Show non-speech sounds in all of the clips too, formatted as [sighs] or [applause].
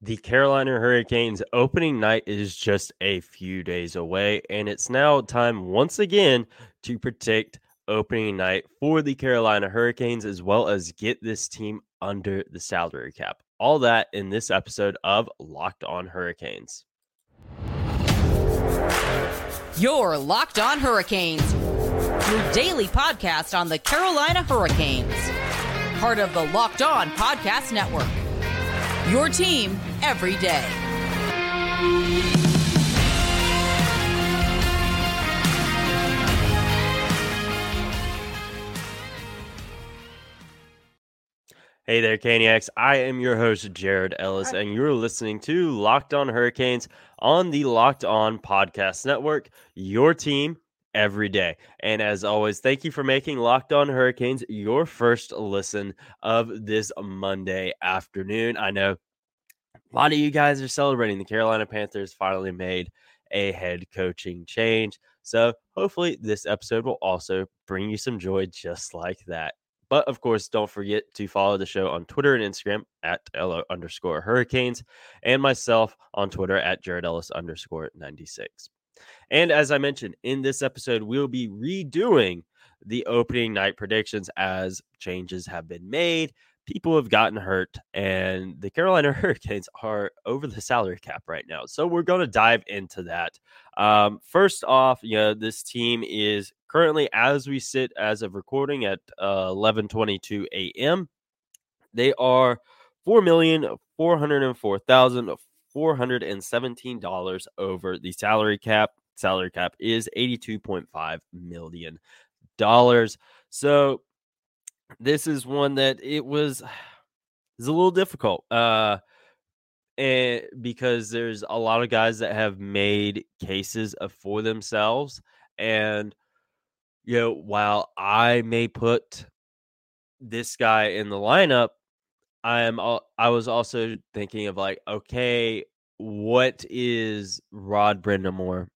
The Carolina Hurricanes opening night is just a few days away, and it's now time once again to predict opening night for the Carolina Hurricanes as well as get this team under the salary cap. All that in this episode of Locked On Hurricanes. Your Locked On Hurricanes, your daily podcast on the Carolina Hurricanes, part of the Locked On Podcast Network. Your team every day. Hey there, Caniacs. I am your host, Jared Ellis, and you're listening to Locked On Hurricanes on the Locked On Podcast Network, your team every day. And as always, thank you for making Locked On Hurricanes your first listen of this Monday afternoon. I know a lot of you guys are celebrating the Carolina Panthers finally made a head coaching change. So hopefully, this episode will also bring you some joy just like that. But of course, don't forget to follow the show on Twitter and Instagram at LO underscore hurricanes and myself on Twitter at Jared Ellis underscore 96. And as I mentioned in this episode, we'll be redoing the opening night predictions as changes have been made. People have gotten hurt, and the Carolina [laughs] Hurricanes are over the salary cap right now. So we're going to dive into that. Um, first off, you know, this team is currently, as we sit as of recording at uh, 11:22 a.m., they are four million four hundred and four thousand four hundred and seventeen dollars over the salary cap. Salary cap is eighty-two point five million dollars. So this is one that it was [sighs] is a little difficult. Uh and because there's a lot of guys that have made cases for themselves and you know, while I may put this guy in the lineup, I am I was also thinking of like, okay, what is Rod Brind'Amour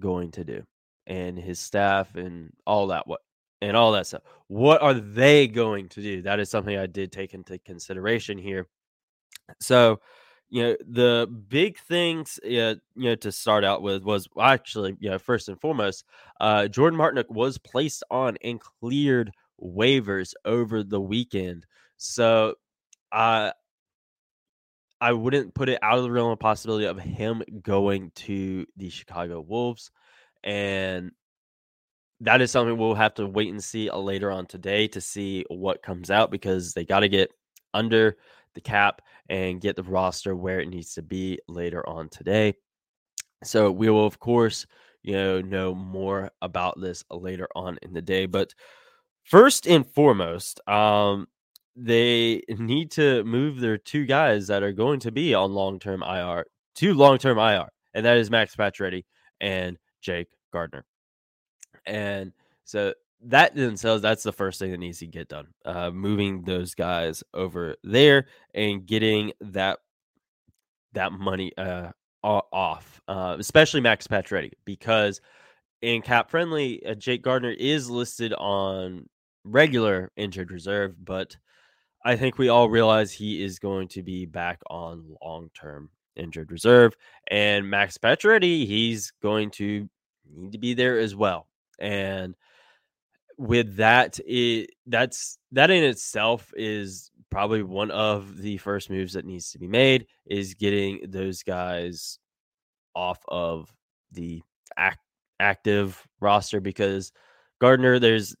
going to do, and his staff, and all that what and all that stuff. What are they going to do? That is something I did take into consideration here. So, you know, the big things, uh, you know, to start out with was actually, you know, first and foremost, uh, Jordan Martinook was placed on and cleared waivers over the weekend. So, I, I wouldn't put it out of the realm of possibility of him going to the Chicago Wolves. And that is something we'll have to wait and see uh, later on today to see what comes out because they got to get under the cap and get the roster where it needs to be later on today. So we will, of course, you know, know more about this later on in the day. But first and foremost, um, they need to move their two guys that are going to be on long term IR, two long term IR, and that is Max Pacioretty and Jake Gardiner. And so that themselves, that's the first thing that needs to get done. Uh, moving those guys over there and getting that that money uh, off, uh, especially Max Pacioretty, because in cap friendly, uh, Jake Gardiner is listed on regular injured reserve, but I think we all realize he is going to be back on long term injured reserve, and Max Pacioretty, he's going to need to be there as well, and with that it that's that in itself is probably one of the first moves that needs to be made is getting those guys off of the act, active roster because Gardiner, there's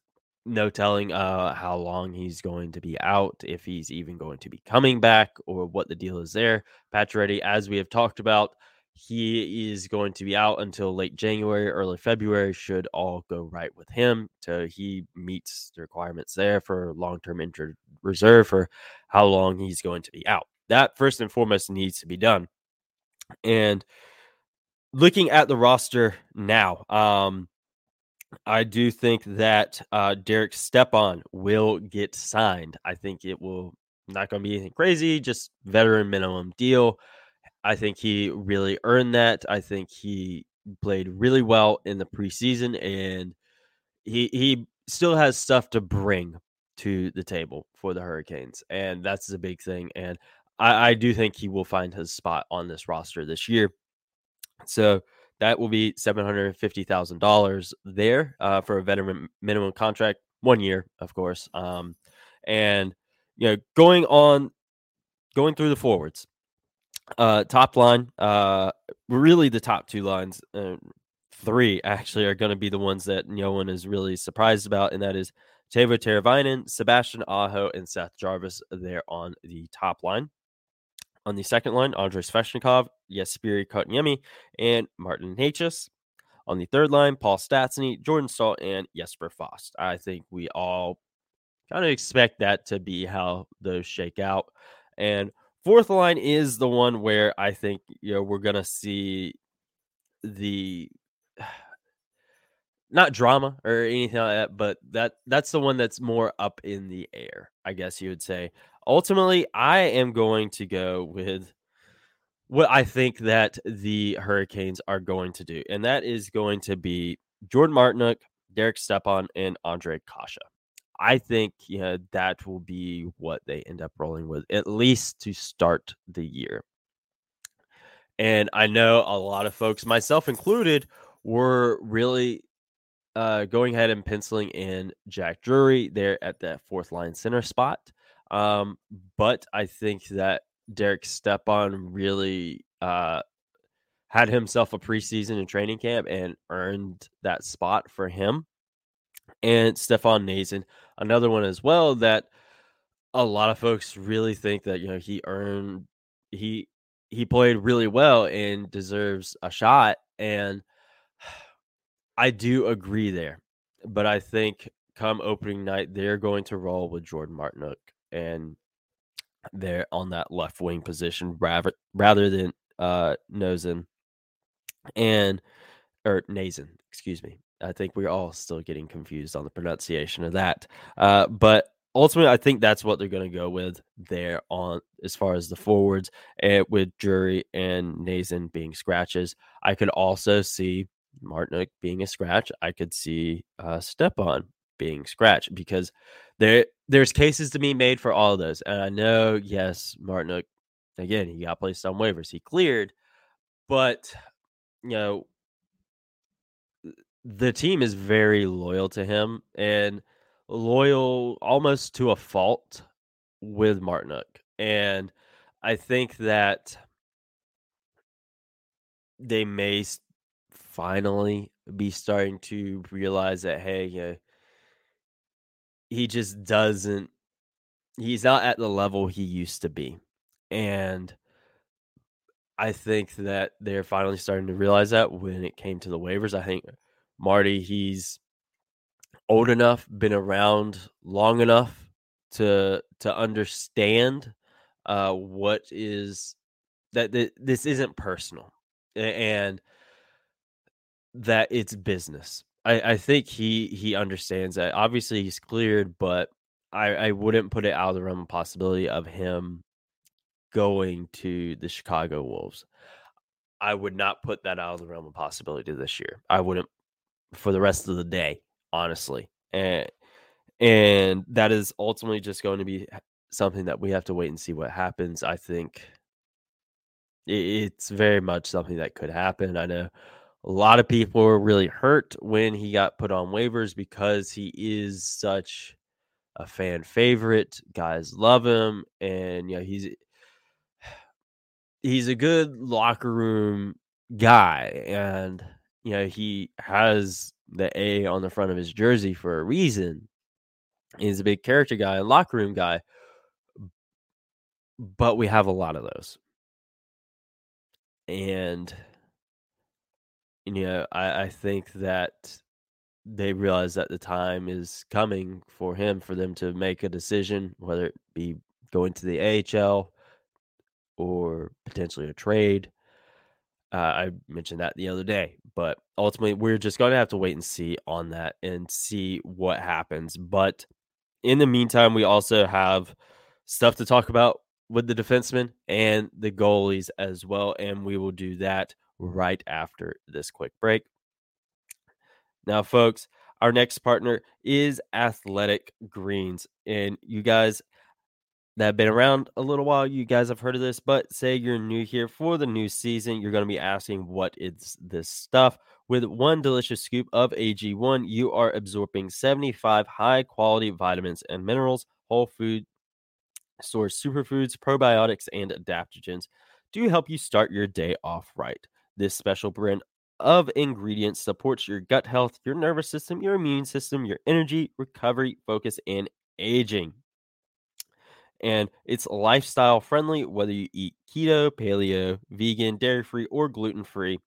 no telling uh how long he's going to be out if he's even going to be coming back or what the deal is there Pacioretty as we have talked about he is going to be out until late January, early February, should all go right with him. So he meets the requirements there for long term injured reserve for how long he's going to be out. That first and foremost needs to be done. And looking at the roster now, um, I do think that uh, Derek Stepan will get signed. I think it will not going to be anything crazy, just veteran minimum deal. I think he really earned that. I think he played really well in the preseason and he he still has stuff to bring to the table for the Hurricanes. And that's the big thing. And I, I do think he will find his spot on this roster this year. So that will be seven hundred fifty thousand dollars there uh, for a veteran minimum contract, one year, of course. Um, and you know, going on, going through the forwards, uh, top line, uh, really the top two lines, uh, three actually are going to be the ones that no one is really surprised about, and that is Teuvo Teravainen, Sebastian Aho, and Seth Jarvis there on the top line. On the second line, Andrei Svechnikov, Jesperi Kotkaniemi, and Martin Necas. On the third line, Paul Stastny, Jordan Staal, and Jesper Fast. I think we all kind of expect that to be how those shake out. And fourth line is the one where I think you know we're gonna see the [sighs] not drama or anything like that, but that that's the one that's more up in the air, I guess you would say. Ultimately, I am going to go with what I think that the Hurricanes are going to do, and that is going to be Jordan Martinook, Derek Stepan, and Ondrej Kase. I think you know, that will be what they end up rolling with, at least to start the year. And I know a lot of folks, myself included, were really uh, going ahead and penciling in Jack Drury there at that fourth line center spot. Um, but I think that Derek Stepan really uh, had himself a preseason and training camp and earned that spot for him. And Stefan Noesen, another one as well that a lot of folks really think that you know he earned he he played really well and deserves a shot and [sighs] I do agree there, but I think come opening night, they're going to roll with Jordan Martinook and they're on that left wing position rather rather than uh Noesen and or Nazen, excuse me. I think we're all still getting confused on the pronunciation of that. Uh, but ultimately, I think that's what they're going to go with there on as far as the forwards, and with Drury and Nazen being scratches. I could also see Martinook being a scratch, I could see uh, Stepan being scratched because there there's cases to be made for all of those. And I know, yes, Martinook, again, he got placed on waivers, he cleared, but you know, the team is very loyal to him and loyal almost to a fault with Martinook. And I think that they may finally be starting to realize that hey, you know, he just doesn't he's not at the level he used to be. And I think that they're finally starting to realize that when it came to the waivers. I think Marty, he's old enough, been around long enough to to understand uh, what is that th- this isn't personal, and that it's business. I, I think he he understands that. Obviously, he's cleared, but I, I wouldn't put it out of the realm of possibility of him going to the Chicago Wolves. I would not put that out of the realm of possibility this year. I wouldn't for the rest of the day, honestly. And and that is ultimately just going to be something that we have to wait and see what happens. I think it's very much something that could happen. I know a lot of people were really hurt when he got put on waivers because he is such a fan favorite. Guys love him, and you know he's he's a good locker room guy, and you know he has the A on the front of his jersey for a reason. He's a big character guy, a locker room guy, but we have a lot of those, and you know, I, I think that they realize that the time is coming for him for them to make a decision, whether it be going to the AHL or potentially a trade. Uh, I mentioned that the other day, but ultimately, we're just going to have to wait and see on that and see what happens. But in the meantime, we also have stuff to talk about with the defensemen and the goalies as well, and we will do that right after this quick break. Now, folks, our next partner is Athletic Greens. And you guys, that have been around a little while, you guys have heard of this, but say you're new here for the new season, you're going to be asking, What is this stuff? With one delicious scoop of AG1, you are absorbing 75 high quality vitamins and minerals, whole food source superfoods, probiotics, and adaptogens to help you start your day off right. This special blend of ingredients supports your gut health, your nervous system, your immune system, your energy, recovery, focus, and aging and it's lifestyle friendly whether you eat keto, paleo, vegan, dairy free, or gluten free.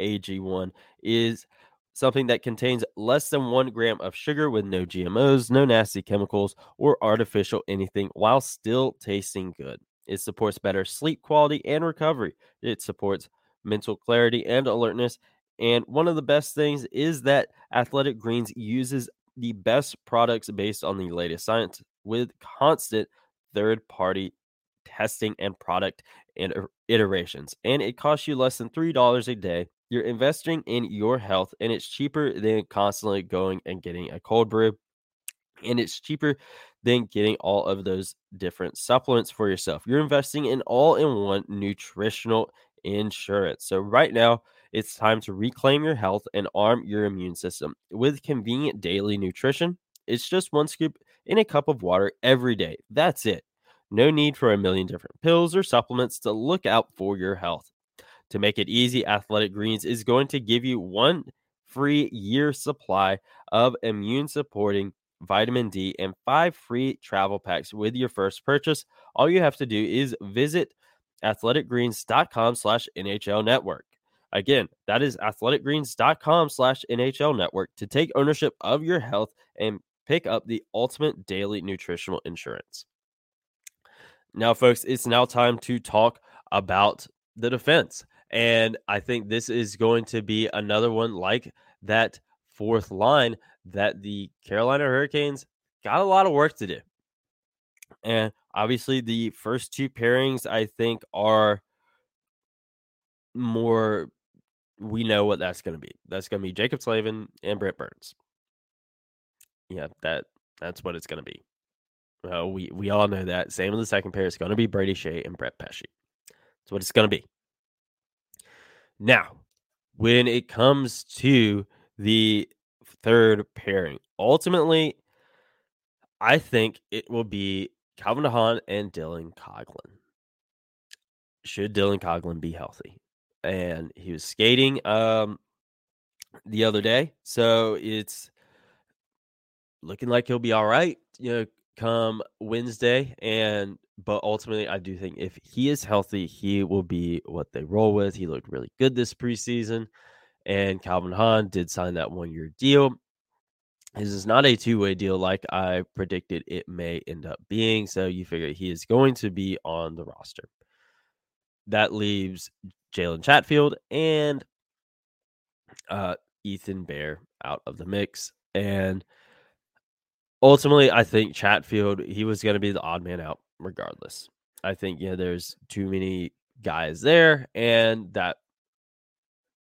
AG1 is something that contains less than one gram of sugar with no GMOs, no nasty chemicals, or artificial anything while still tasting good. It supports better sleep quality and recovery. It supports mental clarity and alertness. And one of the best things is that Athletic Greens uses the best products based on the latest science with constant third party testing and product and iterations. And it costs you less than $3 a day. You're investing in your health, and it's cheaper than constantly going and getting a cold brew. And it's cheaper than getting all of those different supplements for yourself. You're investing in all in one nutritional insurance. So, right now, it's time to reclaim your health and arm your immune system with convenient daily nutrition. It's just one scoop in a cup of water every day. That's it. No need for a million different pills or supplements to look out for your health. To make it easy, Athletic Greens is going to give you one free year supply of immune supporting vitamin D and five free travel packs with your first purchase. All you have to do is visit athleticgreens.com slash NHL network. Again, that is athleticgreens.com slash NHL network to take ownership of your health and pick up the ultimate daily nutritional insurance. Now, folks, it's now time to talk about the defense. And I think this is going to be another one like that fourth line that the Carolina Hurricanes got a lot of work to do. And obviously, the first two pairings, I think, are more. We know what that's going to be. That's going to be Jaccob Slavin and Brent Burns yeah, that that's what it's going to be. We we all know that. Same with the second pair. It's going to be Brady Skjei and Brett Pesce. That's what it's going to be. Now, when it comes to the third pairing, ultimately, I think it will be Calvin de Haan and Dylan Coghlan. Should Dylan Coghlan be healthy? And he was skating um the other day, so it's looking like he'll be all right, you know, come Wednesday. And but ultimately, I do think if he is healthy, he will be what they roll with. He looked really good this preseason, and Calvin Hahn did sign that one year deal. This is not a two way deal like I predicted it may end up being. So you figure he is going to be on the roster. That leaves Jalen Chatfield and uh, Ethan Bear out of the mix. And ultimately, I think Chatfield he was going to be the odd man out regardless. I think yeah, there's too many guys there, and that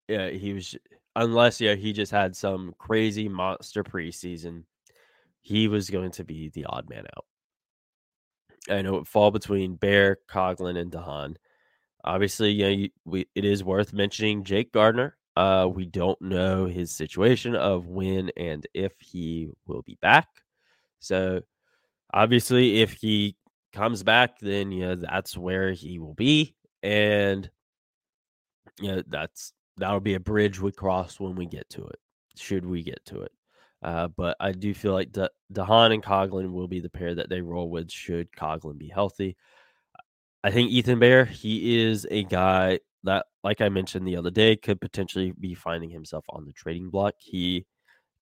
yeah, he was unless yeah he just had some crazy monster preseason, he was going to be the odd man out. Know it fall between Bear, Coghlan, and de Haan. Obviously, you know, we, it is worth mentioning Jake Gardiner. Uh, we don't know his situation of when and if he will be back. So obviously, if he comes back, then you know that's where he will be, and you know that's that'll be a bridge we cross when we get to it. Should we get to it? Uh, but I do feel like De- DeHaan and Coghlan will be the pair that they roll with should Coghlan be healthy. I think Ethan Bear, he is a guy that, like I mentioned the other day, could potentially be finding himself on the trading block. He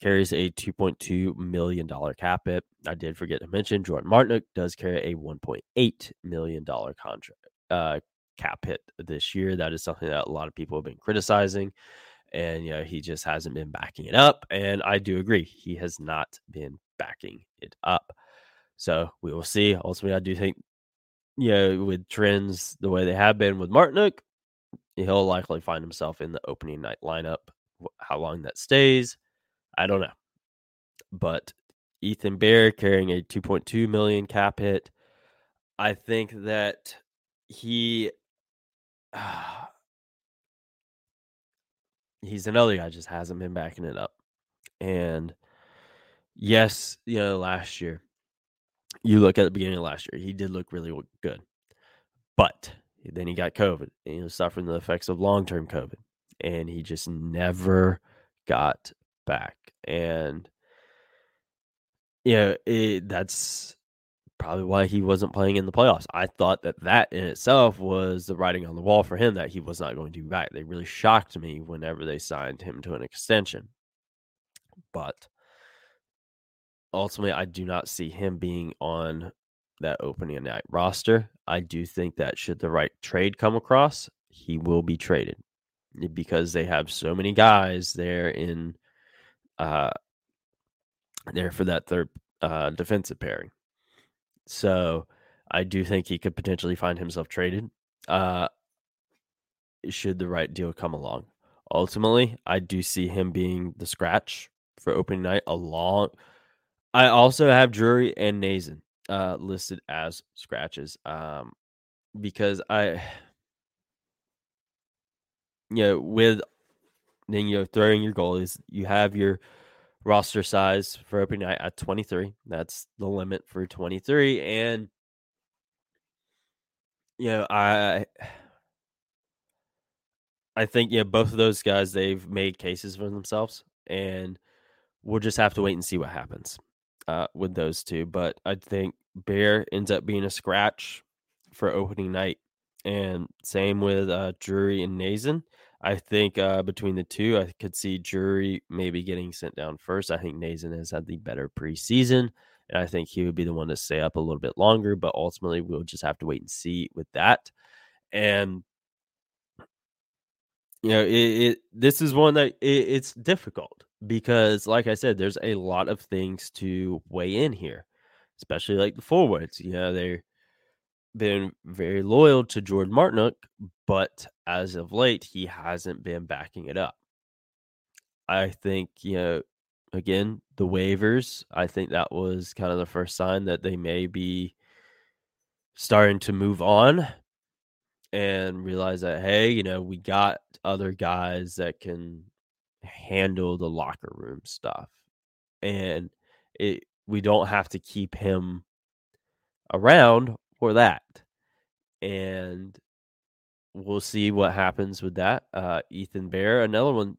carries a $2.2 million cap hit. I did forget to mention Jordan Martinook does carry a $1.8 million contract uh, cap hit this year. That is something that a lot of people have been criticizing. And, you know, he just hasn't been backing it up. And I do agree. He has not been backing it up. So we will see. Ultimately, I do think, you know, with trends the way they have been with Martinook, he'll likely find himself in the opening night lineup. How long that stays, I don't know. But Ethan Bear carrying a 2.2 million cap hit. I think that he uh, he's another guy just hasn't been backing it up. And yes, you know, last year, you look at the beginning of last year, he did look really good. But then he got COVID and he was suffering the effects of long term COVID. And he just never got back. And yeah, it, that's probably why he wasn't playing in the playoffs. I thought that that in itself was the writing on the wall for him that he was not going to be back. They really shocked me whenever they signed him to an extension. But ultimately, I do not see him being on that opening night roster. I do think that should the right trade come across, he will be traded because they have so many guys there in uh there for that third uh defensive pairing. So I do think he could potentially find himself traded. Uh, should the right deal come along. Ultimately, I do see him being the scratch for opening night along. I also have Drury and Nazen uh, listed as scratches um, because I, you know, with then you know throwing your goalies, you have your roster size for opening night at 23. That's the limit for 23. And, you know, I. I think yeah, both of those guys they've made cases for themselves, and we'll just have to wait and see what happens uh, with those two. But I think Bear ends up being a scratch for opening night, and same with uh, Drury and Nazen. I think uh, between the two, I could see Drury maybe getting sent down first. I think Nazen has had the better preseason, and I think he would be the one to stay up a little bit longer. But ultimately, we'll just have to wait and see with that. And you know, it, it this is one that it, it's difficult because, like I said, there's a lot of things to weigh in here, especially like the forwards. You know, they're been very loyal to Jordan Martinook, but as of late, he hasn't been backing it up. I think, you know, again, the waivers, I think that was kind of the first sign that they may be starting to move on and realize that, hey, you know, we got other guys that can handle the locker room stuff. And it we don't have to keep him around for that. And we'll see what happens with that. Uh, Ethan Bear, another one,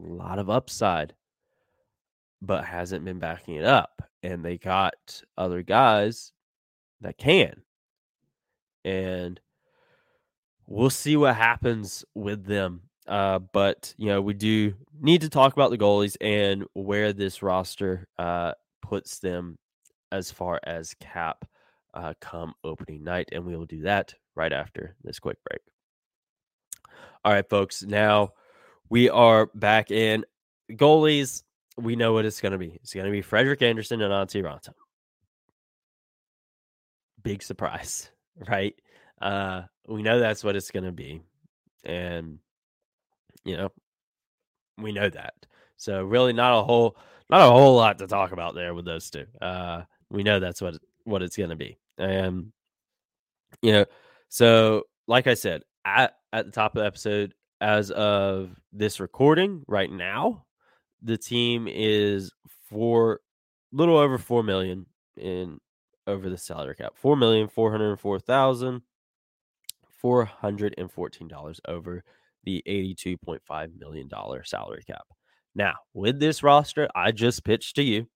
a lot of upside, but hasn't been backing it up. And they got other guys that can. And we'll see what happens with them. Uh, but you know, we do need to talk about the goalies and where this roster uh, puts them as far as cap uh, come opening night, and we will do that right after this quick break. All right, folks. Now we are back in goalies. We know what it's going to be. It's going to be Frederik Andersen and Antti Raanta. Big surprise, [laughs] right? Uh, we know that's what it's going to be, and you know, we know that. So really, not a whole, not a whole lot to talk about there with those two. Uh, we know that's what what it's going to be. And you know, so like I said at at the top of the episode, as of this recording right now, the team is for little over four million in over the salary cap. Four million four hundred four thousand four hundred and fourteen dollars over the eighty-two point five million dollar salary cap. Now, with this roster, I just pitched to you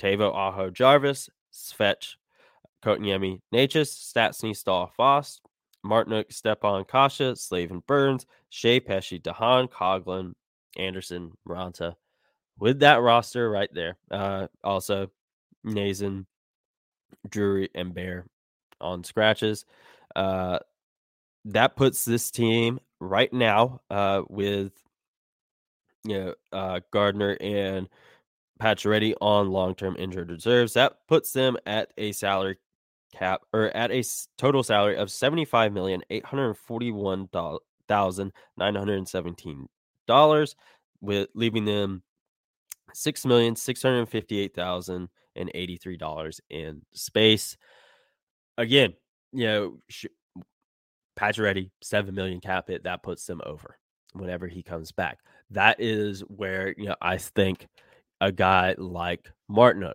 Teuvo Aho Jarvis, Svetch Kotkaniemi Necas, Stastny Staal Fast, Martinook, Stepan Kase, Slavin Burns, Skjei Pesce, de Haan, Coghlan, Andersen, Raanta. With that roster right there, uh, also Nazen, Drury, and Bear on scratches. Uh, that puts this team right now uh, with you know uh, Gardiner and Pacioretty on long-term injured reserves. That puts them at a salary cap or at a total salary of seventy five million eight hundred forty one thousand nine hundred seventeen dollars, with leaving them six million six hundred fifty eight thousand and eighty three dollars in space. again, you know, sh- Pacioretty, seven million cap hit, that puts them over whenever he comes back. That is where you know I think a guy like Martinook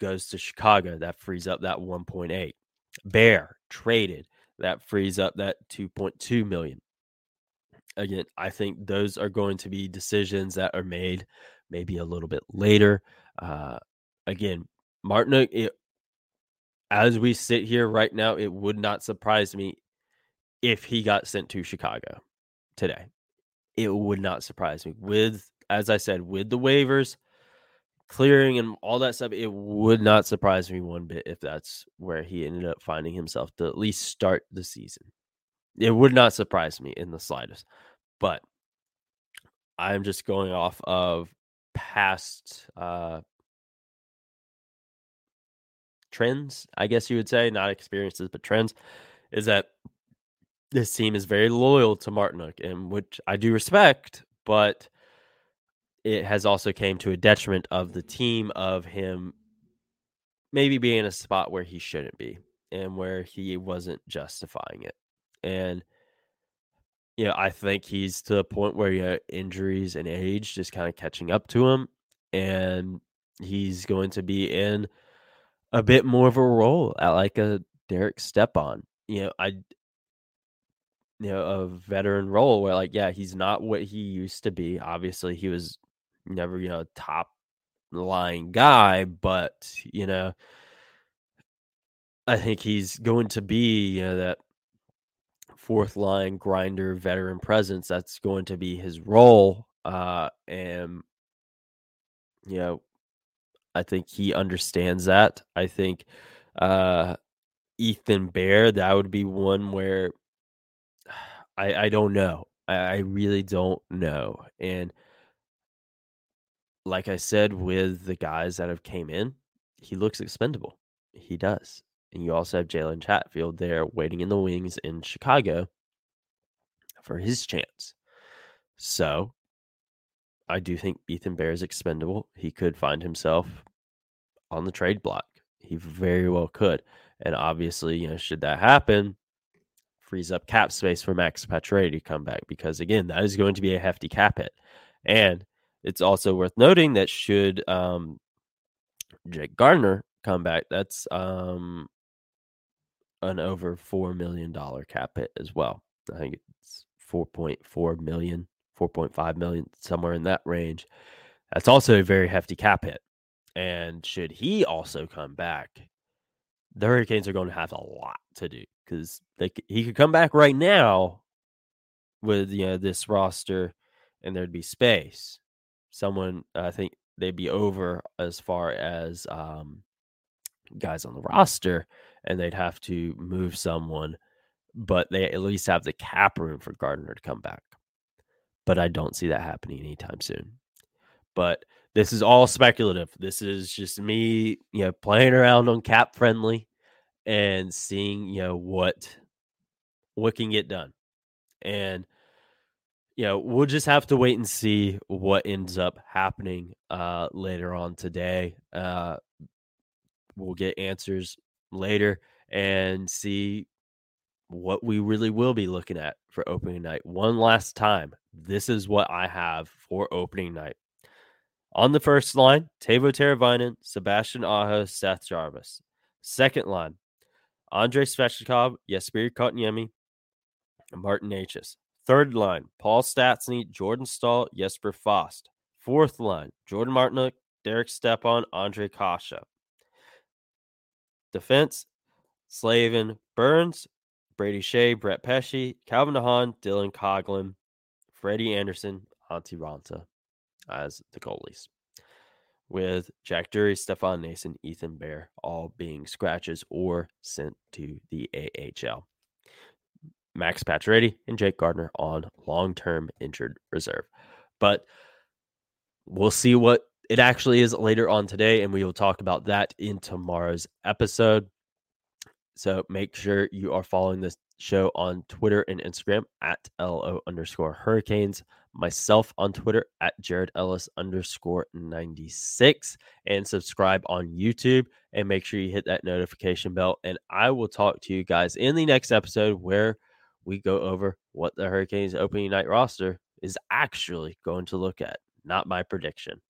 goes to Chicago, that frees up that 1.8. Bear traded, that frees up that 2.2 million. Again, I think those are going to be decisions that are made maybe a little bit later. Uh, again, Martinook, it, as we sit here right now, it would not surprise me if he got sent to Chicago today. It would not surprise me. With, as I said, with the waivers clearing and all that stuff, it would not surprise me one bit if that's where he ended up finding himself to at least start the season. It would not surprise me in the slightest. But I'm just going off of past uh, trends, I guess you would say, not experiences, but trends, is that this team is very loyal to Martinook, and which I do respect, but it has also came to a detriment of the team of him maybe being in a spot where he shouldn't be and where he wasn't justifying it. And you know, I think he's to the point where you know, injuries and age just kind of catching up to him, and he's going to be in a bit more of a role at like a Derek Stepan. You know, I you know, a veteran role where like, yeah, he's not what he used to be. Obviously, he was never, you know, top line guy, but you know, I think he's going to be, you know, that fourth line grinder veteran presence. That's going to be his role. Uh and you know, I think he understands that. I think uh Ethan Bear, that would be one where [sighs] I, I don't know. I, I really don't know. And like I said, with the guys that have came in, he looks expendable. He does. And you also have Jalen Chatfield there waiting in the wings in Chicago for his chance. So I do think Ethan Bear is expendable. He could find himself on the trade block. He very well could. And obviously, you know, should that happen, frees up cap space for Max Pacioretty to come back because again, that is going to be a hefty cap hit. And it's also worth noting that should um, Jake Gardiner come back, that's um, an over four million dollar cap hit as well. I think it's 4.4 million, 4.5 million, somewhere in that range. That's also a very hefty cap hit. And should he also come back, the Hurricanes are going to have a lot to do because he could come back right now with you know this roster, and there'd be space. Someone I think they'd be over as far as um, guys on the roster, and they'd have to move someone, but they at least have the cap room for Gardiner to come back. But I don't see that happening anytime soon. But this is all speculative. This is just me, you know, playing around on cap friendly and seeing you know what what can get done and know we'll just have to wait and see what ends up happening uh later on today uh we'll get answers later and see what we really will be looking at for opening night. One last time this is what i have for opening night. On the first line teuvo teravainen sebastian aho seth jarvis. Second line Andrei Svechnikov, Jesperi Kotkaniemi, Martin Necas. Third line, Paul Stastny, Jordan Staal, Jesper Fast. Fourth line, Jordan Martinook, Derek Stepan, Ondrej Kase. Defense, Slavin Burns, Brady Skjei, Brett Pesce, Calvin de Haan, Dylan Coghlan, Freddie Andersen, Antti Raanta as the goalies with Jack Drury, Stefan Nason, Ethan Bear all being scratches or sent to the AHL. Max Pacioretty and Jake Gardiner on long-term injured reserve. But we'll see what it actually is later on today, and we will talk about that in tomorrow's episode. So make sure you are following this show on Twitter and Instagram at LO underscore hurricanes. Myself on Twitter at Jared Ellis underscore 96 and subscribe on YouTube and make sure you hit that notification bell. And I will talk to you guys in the next episode where we go over what the Hurricanes opening night roster is actually going to look at, not my prediction.